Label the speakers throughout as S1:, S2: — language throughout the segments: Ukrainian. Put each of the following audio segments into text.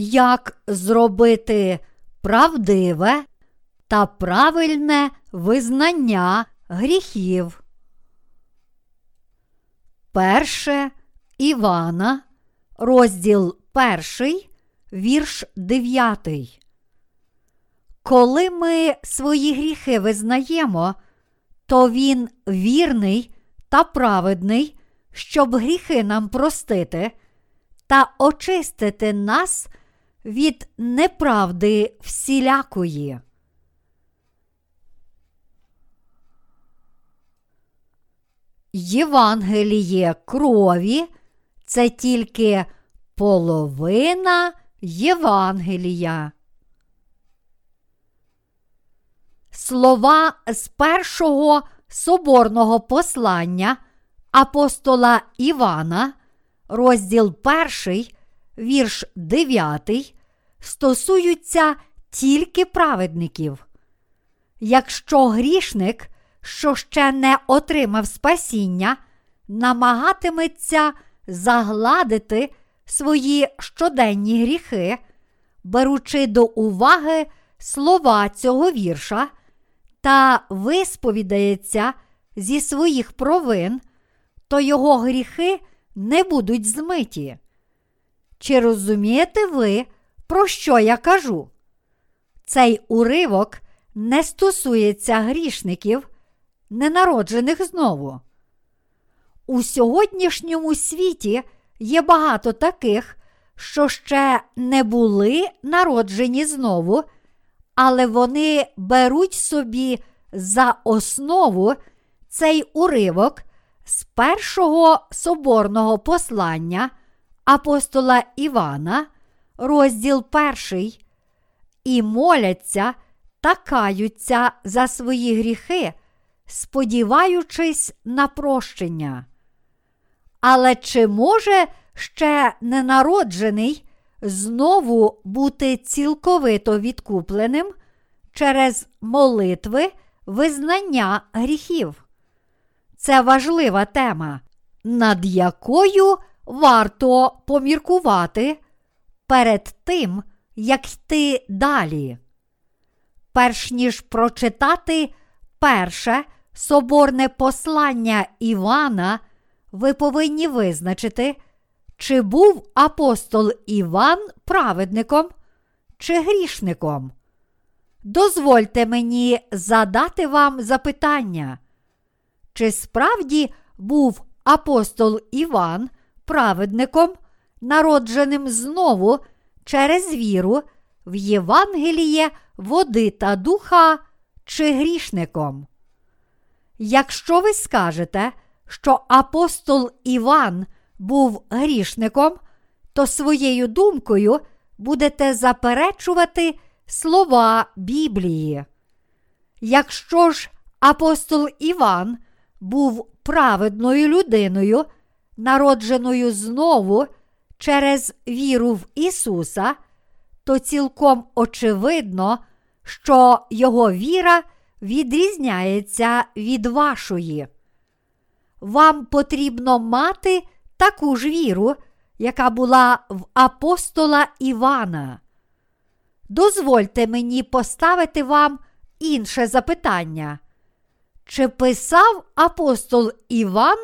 S1: як зробити правдиве та правильне визнання гріхів. Перше Івана, розділ перший, вірш дев'ятий. Коли ми свої гріхи визнаємо, то Він вірний та праведний, щоб гріхи нам простити та очистити нас від неправди всілякої. Євангеліє крові це тільки половина Євангелія. Слова з першого соборного послання апостола Івана, розділ 1, вірш 9, стосуються тільки праведників. Якщо грішник, що ще не отримав спасіння, намагатиметься загладити свої щоденні гріхи, беручи до уваги слова цього вірша та висповідається зі своїх провин, то його гріхи не будуть змиті. Чи розумієте ви, про що я кажу? Цей уривок не стосується грішників, ненароджених знову. У сьогоднішньому світі є багато таких, що ще не були народжені знову, але вони беруть собі за основу цей уривок з першого соборного послання апостола Івана, розділ перший, і моляться та каються за свої гріхи, сподіваючись на прощення. Але чи може ще ненароджений знову бути цілковито відкупленим через молитви визнання гріхів? Це важлива тема, над якою варто поміркувати перед тим, як йти далі. Перш ніж прочитати перше соборне послання Івана, ви повинні визначити, чи був апостол Іван праведником чи грішником. Дозвольте мені задати вам запитання, чи справді був апостол Іван праведником, народженим знову через віру в Євангеліє води та духа чи грішником? Якщо ви скажете, що апостол Іван був грішником, то своєю думкою будете заперечувати слова Біблії. Якщо ж апостол Іван був праведною людиною, народженою знову через віру в Ісуса, то цілком очевидно, що його віра відрізняється від вашої. Вам потрібно мати таку ж віру, яка була в апостола Івана. Дозвольте мені поставити вам інше запитання. Чи писав апостол Іван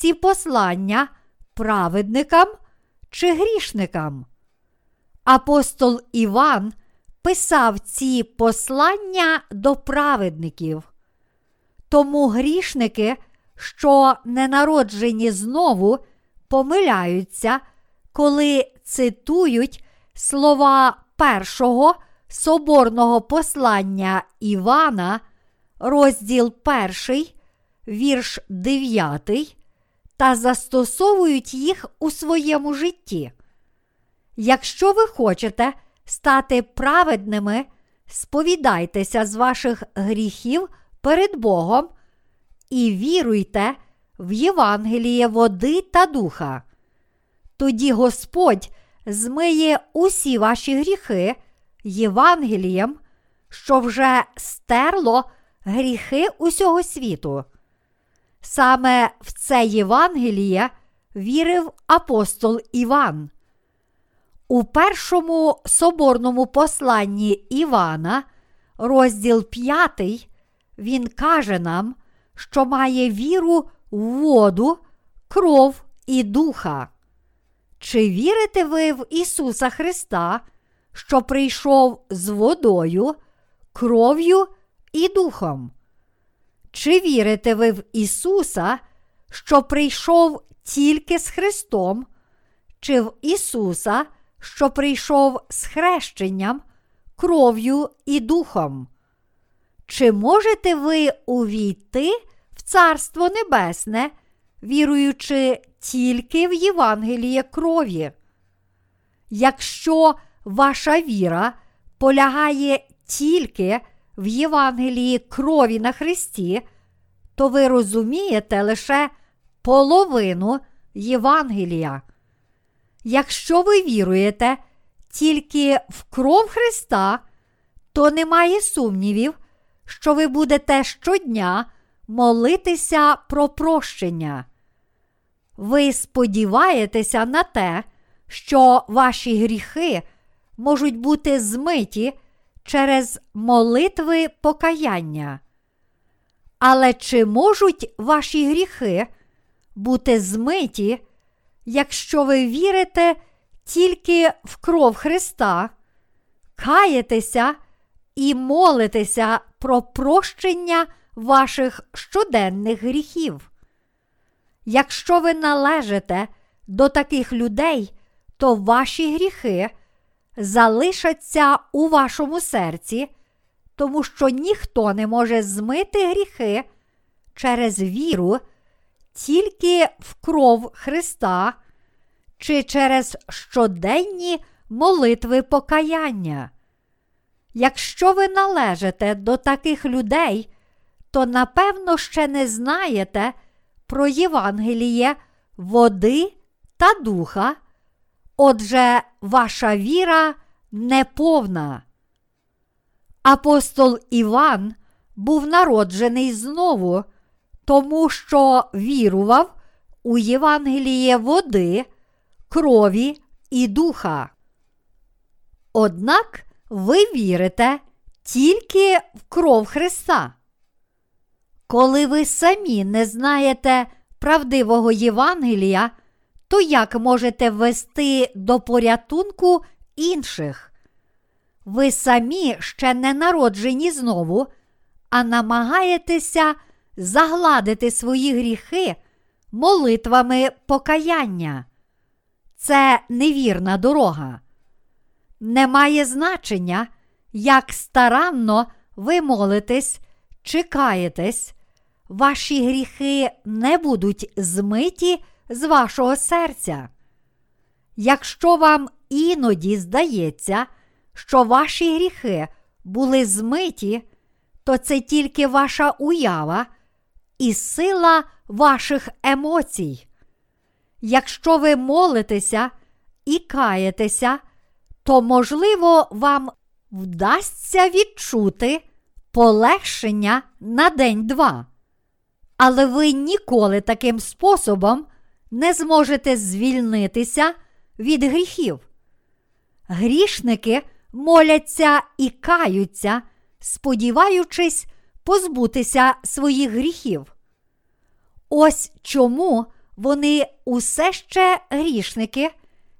S1: ці послання праведникам чи грішникам? Апостол Іван писав ці послання до праведників. Тому грішники, що не народжені знову, помиляються, коли цитують слова першого соборного послання Івана, розділ 1, вірш 9, та застосовують їх у своєму житті. Якщо ви хочете стати праведними, сповідайтеся з ваших гріхів перед Богом і віруйте в Євангеліє води та духа. Тоді Господь змиє усі ваші гріхи Євангелієм, що вже стерло гріхи усього світу. Саме в це Євангеліє вірив апостол Іван. У першому соборному посланні Івана, розділ 5, він каже нам, що має віру в воду, кров і духа. Чи вірите ви в Ісуса Христа, що прийшов з водою, кров'ю і духом? Чи вірите ви в Ісуса, що прийшов тільки з Христом, чи в Ісуса, що прийшов з хрещенням, кров'ю і духом? Чи можете ви увійти в Царство Небесне, віруючи тільки в Євангеліє крові? Якщо ваша віра полягає тільки в Євангелії крові на Христі, то ви розумієте лише половину Євангелія. Якщо ви віруєте тільки в кров Христа, то немає сумнівів, що ви будете щодня молитися про прощення. Ви сподіваєтеся на те, що ваші гріхи можуть бути змиті через молитви покаяння. Але чи можуть ваші гріхи бути змиті, якщо ви вірите тільки в кров Христа, каєтеся і молитеся про прощення ваших щоденних гріхів? Якщо ви належите до таких людей, то ваші гріхи залишаться у вашому серці, тому що ніхто не може змити гріхи через віру тільки в кров Христа чи через щоденні молитви покаяння. Якщо ви належите до таких людей, то напевно ще не знаєте про Євангеліє води та духа, отже, ваша віра неповна. Апостол Іван був народжений знову, тому що вірував у Євангеліє води, крові і духа. Однак ви вірите тільки в кров Христа. Коли ви самі не знаєте правдивого Євангелія, то як можете ввести до порятунку інших? Ви самі ще не народжені знову, а намагаєтеся загладити свої гріхи молитвами покаяння. Це невірна дорога. Не має значення, як старанно ви молитесь чи каєтесь, ваші гріхи не будуть змиті з вашого серця. Якщо вам іноді здається, що ваші гріхи були змиті, то це тільки ваша уява і сила ваших емоцій. Якщо ви молитеся і каєтеся, то, можливо, вам вдасться відчути полегшення на день-два. Але ви ніколи таким способом не зможете звільнитися від гріхів. Грішники моляться і каються, сподіваючись позбутися своїх гріхів. Ось чому вони усе ще грішники,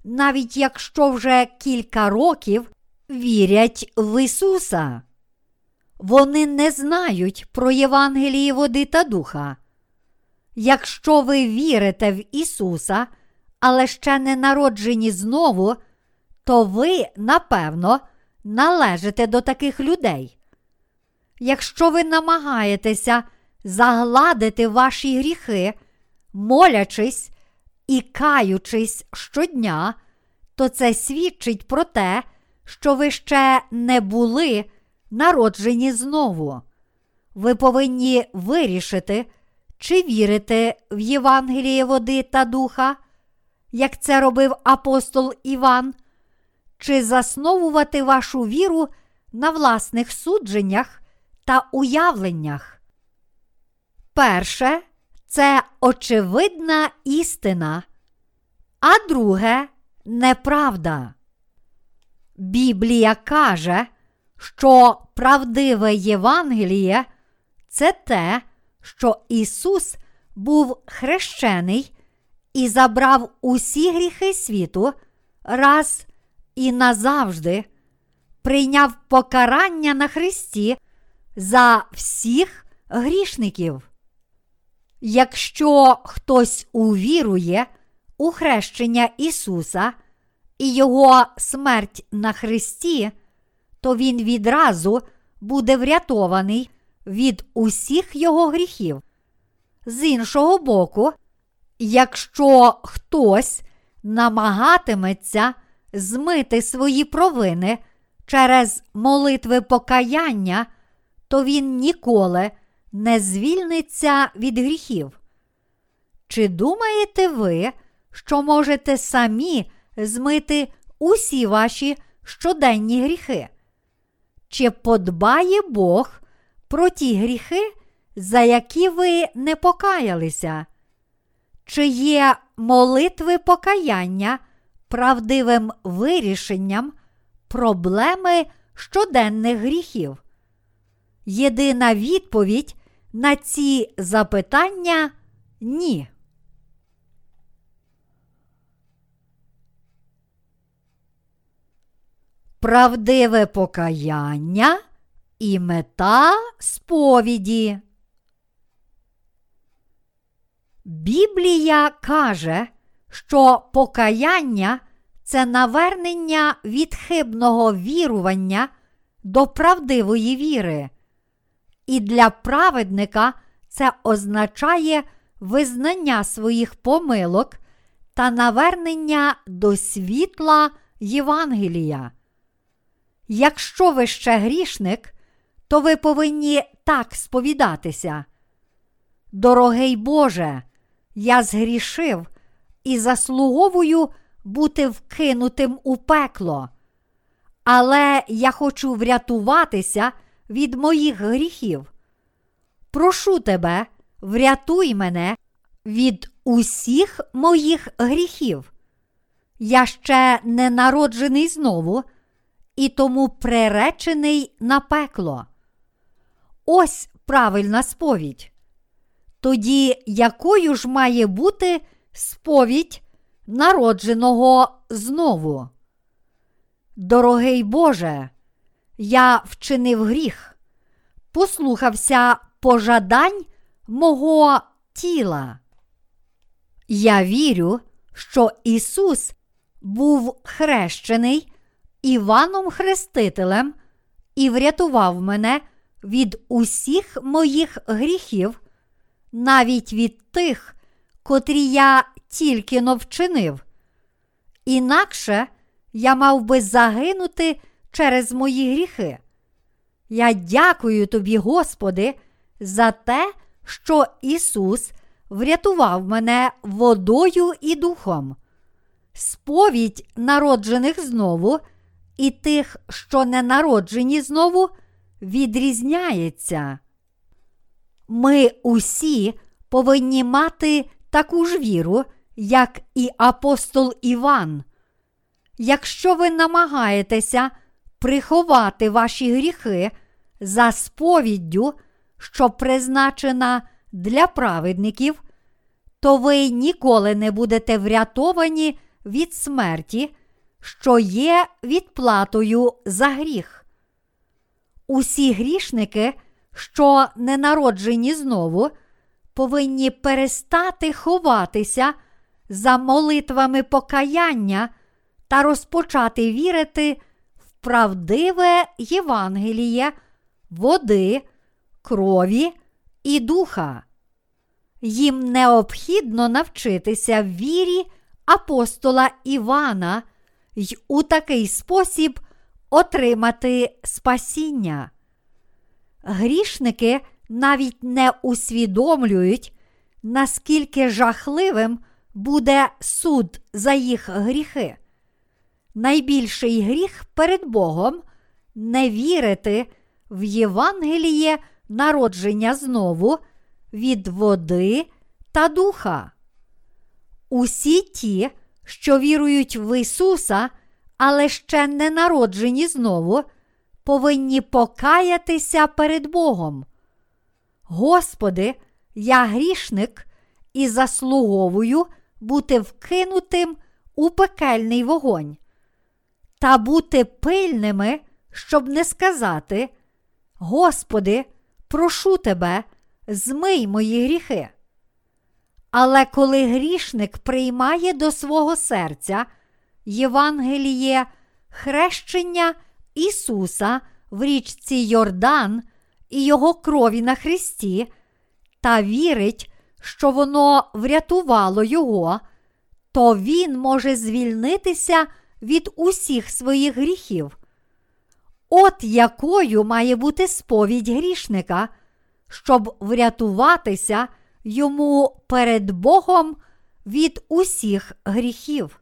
S1: навіть якщо вже кілька років вірять в Ісуса. Вони не знають про Євангелії води та духа. Якщо ви вірите в Ісуса, але ще не народжені знову, то ви, напевно, належите до таких людей. Якщо ви намагаєтеся загладити ваші гріхи, молячись і каючись щодня, то це свідчить про те, що ви ще не були народжені знову. Ви повинні вирішити, чи вірите в Євангеліє води та духа, як це робив апостол Іван, чи засновувати вашу віру на власних судженнях та уявленнях. Перше це очевидна істина, а друге неправда. Біблія каже, що правдиве Євангеліє це те, що Ісус був хрещений і забрав усі гріхи світу раз і назавжди, прийняв покарання на Христі за всіх грішників. Якщо хтось увірує у хрещення Ісуса і Його смерть на Христі, то Він відразу буде врятований від усіх його гріхів. З іншого боку, якщо хтось намагатиметься змити свої провини через молитви покаяння, то він ніколи не звільниться від гріхів. Чи думаєте ви, що можете самі змити усі ваші щоденні гріхи? Чи подбає Бог про ті гріхи, за які ви не покаялися? Чи є молитви покаяння правдивим вирішенням проблеми щоденних гріхів? Єдина відповідь на ці запитання ні. Правдиве покаяння і мета сповіді. Біблія каже, що покаяння це навернення від хибного вірування до правдивої віри. І для праведника це означає визнання своїх помилок та навернення до світла Євангелія. Якщо ви ще грішник, то ви повинні так сповідатися. Дорогий Боже, я згрішив і заслуговую бути вкинутим у пекло. Але я хочу врятуватися від моїх гріхів. Прошу тебе, врятуй мене від усіх моїх гріхів. Я ще не народжений знову і тому приречений на пекло. Ось правильна сповідь. Тоді якою ж має бути сповідь народженого знову? Дорогий Боже, я вчинив гріх, послухався пожадань мого тіла. Я вірю, що Ісус був хрещений Іваном Хрестителем і врятував мене від усіх моїх гріхів, навіть від тих, котрі я тільки но вчинив. Інакше я мав би загинути через мої гріхи. Я дякую тобі, Господи, за те, що Ісус врятував мене водою і духом. Сповідь народжених знову і тих, що не народжені знову, відрізняється. Ми усі повинні мати таку ж віру, як і апостол Іван. Якщо ви намагаєтеся приховати ваші гріхи за сповіддю, що призначена для праведників, то ви ніколи не будете врятовані від смерті, що є відплатою за гріх. Усі грішники, що не народжені знову, повинні перестати ховатися за молитвами покаяння та розпочати вірити в правдиве Євангеліє, води, крові і духа. Їм необхідно навчитися вірі апостола Івана й у такий спосіб отримати спасіння. Грішники навіть не усвідомлюють, наскільки жахливим буде суд за їх гріхи. Найбільший гріх перед Богом не вірити в Євангеліє народження знову від води та духа. Усі ті, що вірують в Ісуса, але ще не народжені знову, повинні покаятися перед Богом. Господи, я грішник і заслуговую бути вкинутим у пекельний вогонь, та бути пильними, щоб не сказати: Господи, прошу тебе, змий мої гріхи. Але коли грішник приймає до свого серця Євангеліє хрещення Ісуса в річці Йордан і Його крові на Христі, та вірить, що воно врятувало Його, то він може звільнитися від усіх своїх гріхів. От якою має бути сповідь грішника, щоб врятуватися йому перед Богом від усіх гріхів.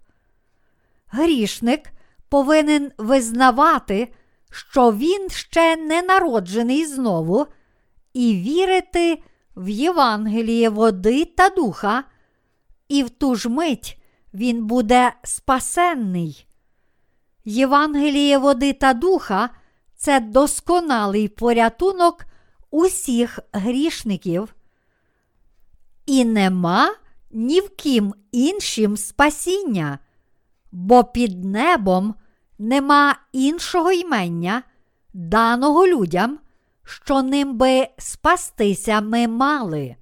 S1: Грішник повинен визнавати, що він ще не народжений знову, і вірити в Євангеліє води та духа, і в ту ж мить він буде спасенний. Євангеліє води та духа це досконалий порятунок усіх грішників. І нема ні в ким іншим спасіння, бо під небом нема іншого ймення, даного людям, що ним би спастися ми мали.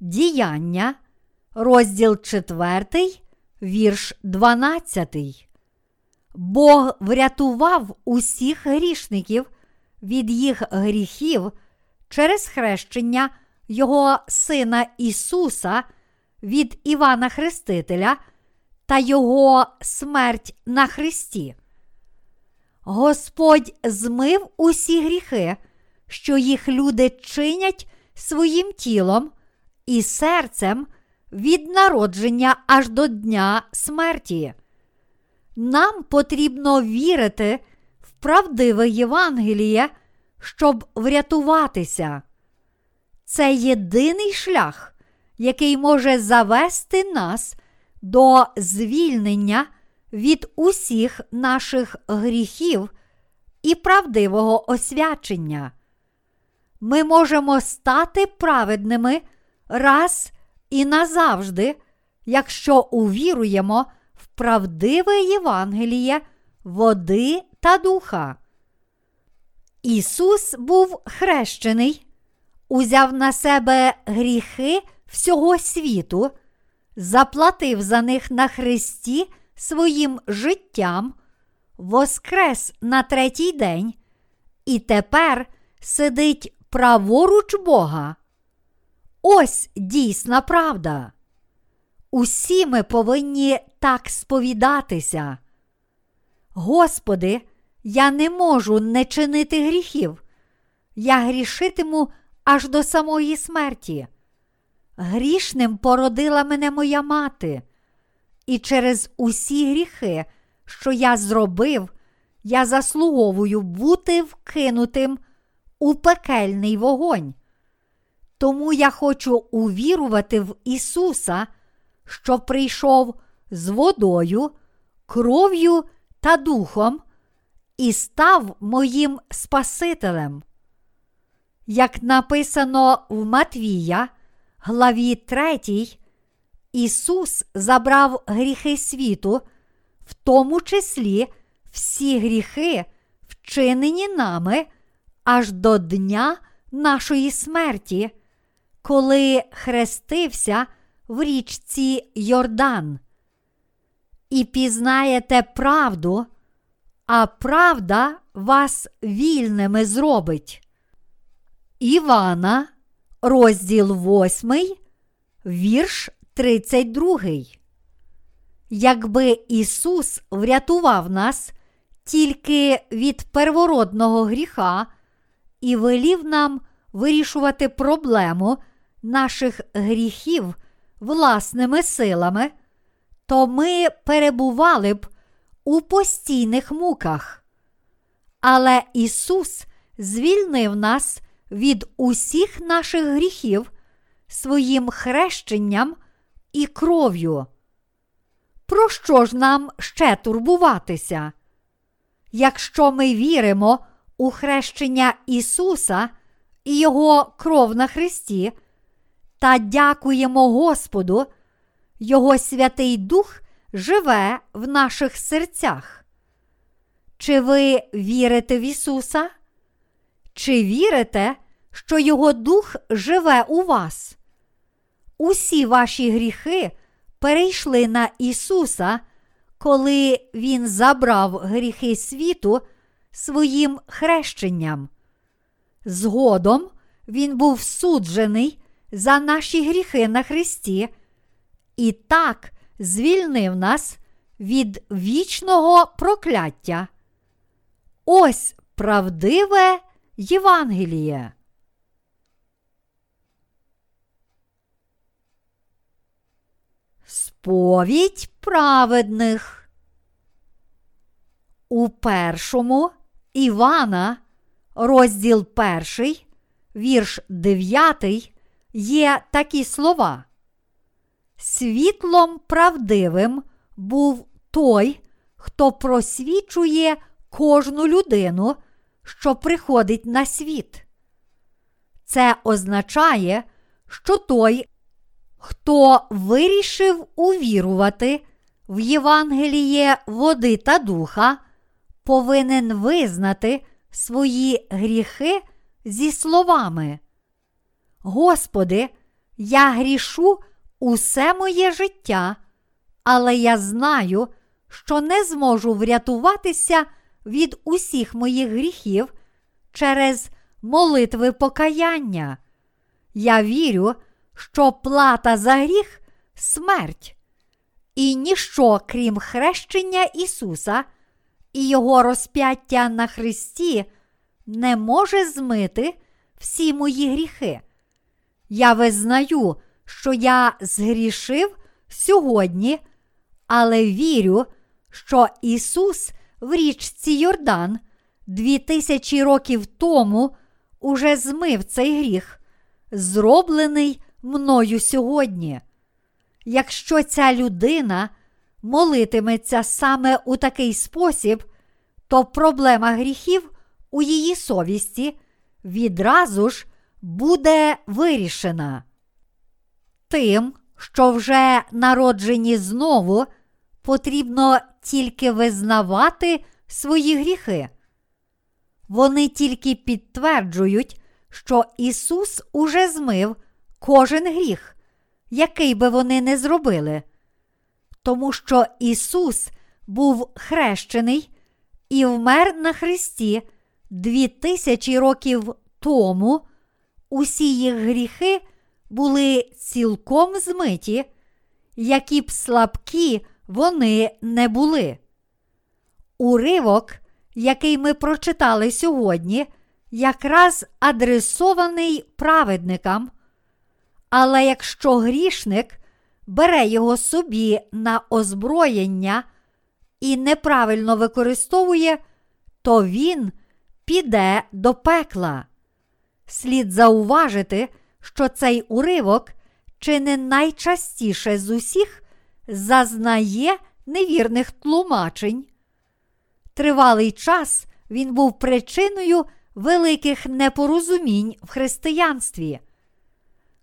S1: Діяння, розділ 4, вірш 12. Бог врятував усіх грішників від їх гріхів через хрещення Його Сина Ісуса від Івана Хрестителя та Його смерть на Христі. Господь змив усі гріхи, що їх люди чинять своїм тілом і серцем від народження аж до дня смерті. Нам потрібно вірити в правдиве Євангеліє, щоб врятуватися. Це єдиний шлях, який може завести нас до звільнення від усіх наших гріхів і правдивого освячення. Ми можемо стати праведними раз і назавжди, якщо увіруємо в правдиве Євангеліє води та духа. Ісус був хрещений, узяв на себе гріхи всього світу, заплатив за них на Христі своїм життям, воскрес на третій день і тепер сидить праворуч Бога. Ось дійсна правда. Усі ми повинні так сповідатися. Господи, я не можу не чинити гріхів. Я грішитиму аж до самої смерті. Грішним породила мене моя мати, і через усі гріхи, що я зробив, я заслуговую бути вкинутим у пекельний вогонь. Тому я хочу увірувати в Ісуса, що прийшов з водою, кров'ю та духом і став моїм Спасителем. Як написано в Матвія, главі 3, Ісус забрав гріхи світу, в тому числі всі гріхи, вчинені нами аж до дня нашої смерті, коли хрестився в річці Йордан. І пізнаєте правду, а правда вас вільними зробить. Івана, розділ 8, вірш 32. Якби Ісус врятував нас тільки від первородного гріха і велів нам вирішувати проблему наших гріхів власними силами, то ми перебували б у постійних муках. Але Ісус звільнив нас від усіх наших гріхів своїм хрещенням і кров'ю. про що ж нам ще турбуватися? Якщо ми віримо у хрещення Ісуса і Його кров на Христі та дякуємо Господу, Його Святий Дух живе в наших серцях. Чи ви вірите в Ісуса? Чи вірите, що Його Дух живе у вас? Усі ваші гріхи перейшли на Ісуса, коли Він забрав гріхи світу своїм хрещенням. Згодом Він був суджений за наші гріхи на Христі і так звільнив нас від вічного прокляття. Ось правдиве Євангеліє. Сповідь праведних. У першому Івана, розділ перший, вірш дев'ятий, є такі слова. Світлом правдивим був той, хто просвічує кожну людину, що приходить на світ. Це означає, що той, хто вирішив увірувати в Євангеліє води та духа, повинен визнати свої гріхи зі словами. Господи, я грішу усе моє життя, але я знаю, що не зможу врятуватися від усіх моїх гріхів через молитви покаяння. Я вірю, що плата за гріх смерть, і ніщо, крім хрещення Ісуса і Його розп'яття на Христі, не може змити всі мої гріхи. Я визнаю, що я згрішив сьогодні, але вірю, що Ісус в річці Йордан дві тисячі років тому уже змив цей гріх, зроблений мною сьогодні. Якщо ця людина молитиметься саме у такий спосіб, то проблема гріхів у її совісті відразу ж буде вирішена. Тим, що вже народжені знову, потрібно тільки визнавати свої гріхи. Вони тільки підтверджують, що Ісус уже змив кожен гріх, який би вони не зробили, тому що Ісус був хрещений і вмер на Христі дві тисячі років тому, усі їх гріхи були цілком змиті, які б слабкі вони не були. Уривок, який ми прочитали сьогодні, якраз адресований праведникам. Але якщо грішник бере його собі на озброєння і неправильно використовує, то він піде до пекла. Слід зауважити, що цей уривок чи не найчастіше з усіх зазнає невірних тлумачень. Тривалий час він був причиною великих непорозумінь в християнстві.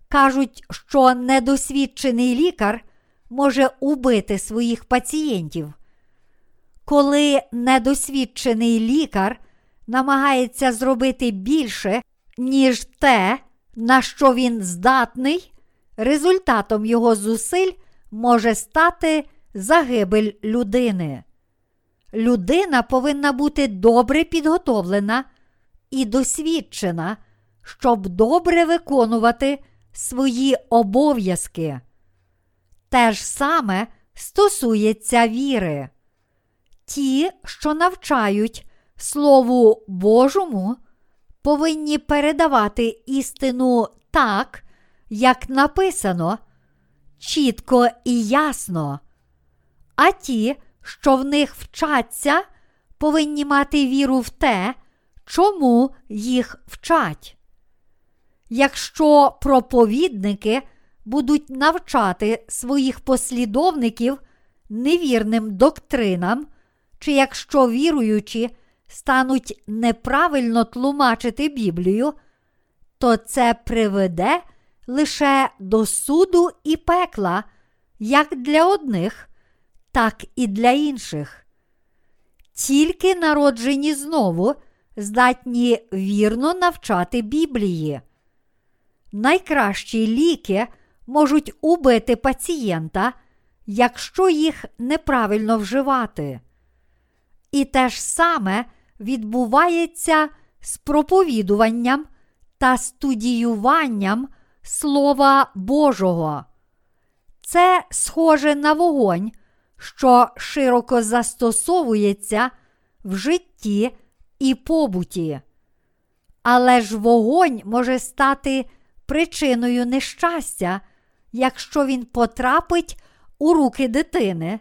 S1: Кажуть, що недосвідчений лікар може убити своїх пацієнтів. Коли недосвідчений лікар намагається зробити більше, ніж те, на що він здатний, результатом його зусиль може стати загибель людини. Людина повинна бути добре підготовлена і досвідчена, щоб добре виконувати свої обов'язки. Те ж саме стосується віри. Ті, що навчають Слову Божому, повинні передавати істину так, як написано, чітко і ясно. А ті, що в них вчаться, повинні мати віру в те, чому їх вчать. Якщо проповідники будуть навчати своїх послідовників невірним доктринам, чи якщо віруючі стануть неправильно тлумачити Біблію, то це приведе лише до суду і пекла, як для одних, так і для інших. Тільки народжені знову здатні вірно навчати Біблії. Найкращі ліки можуть убити пацієнта, якщо їх неправильно вживати. І те ж саме відбувається з проповідуванням та студіюванням Слова Божого. Це схоже на вогонь, що широко застосовується в житті і побуті. Але ж вогонь може стати причиною нещастя, якщо він потрапить у руки дитини,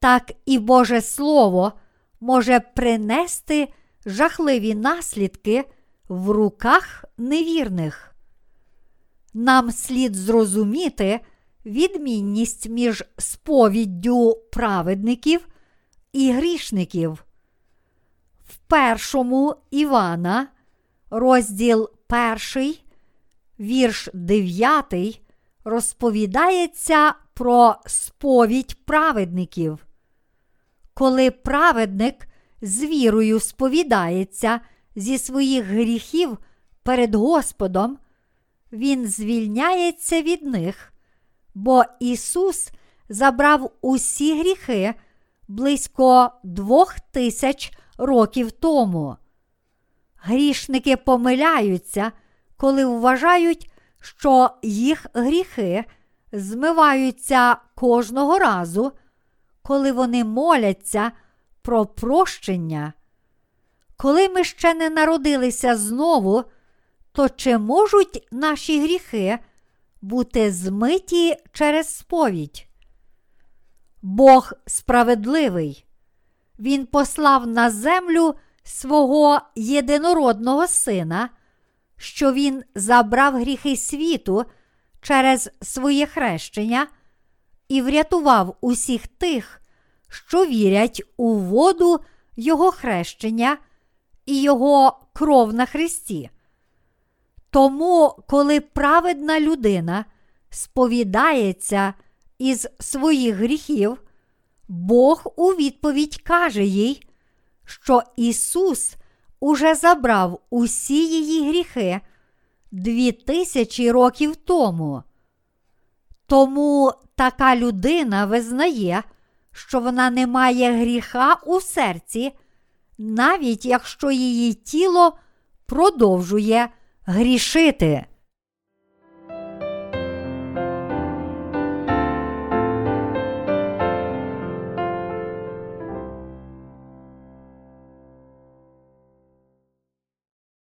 S1: так і Боже Слово може принести жахливі наслідки в руках невірних. Нам слід зрозуміти відмінність між сповіддю праведників і грішників. В першому Івана, розділ перший, вірш 9, розповідається про сповідь праведників. Коли праведник з вірою сповідається зі своїх гріхів перед Господом, він звільняється від них, бо Ісус забрав усі гріхи близько двох тисяч років тому. Грішники помиляються, коли вважають, що їх гріхи змиваються кожного разу, коли вони моляться про прощення. Коли ми ще не народилися знову, то чи можуть наші гріхи бути змиті через сповідь? Бог справедливий. Він послав на землю свого єдинородного сина, що Він забрав гріхи світу через своє хрещення і врятував усіх тих, що вірять у воду Його хрещення і Його кров на Христі. Тому, коли праведна людина сповідається із своїх гріхів, Бог у відповідь каже їй, що Ісус уже забрав усі її гріхи дві тисячі років тому. Тому така людина визнає, що вона не має гріха у серці, навіть якщо її тіло продовжує грішити.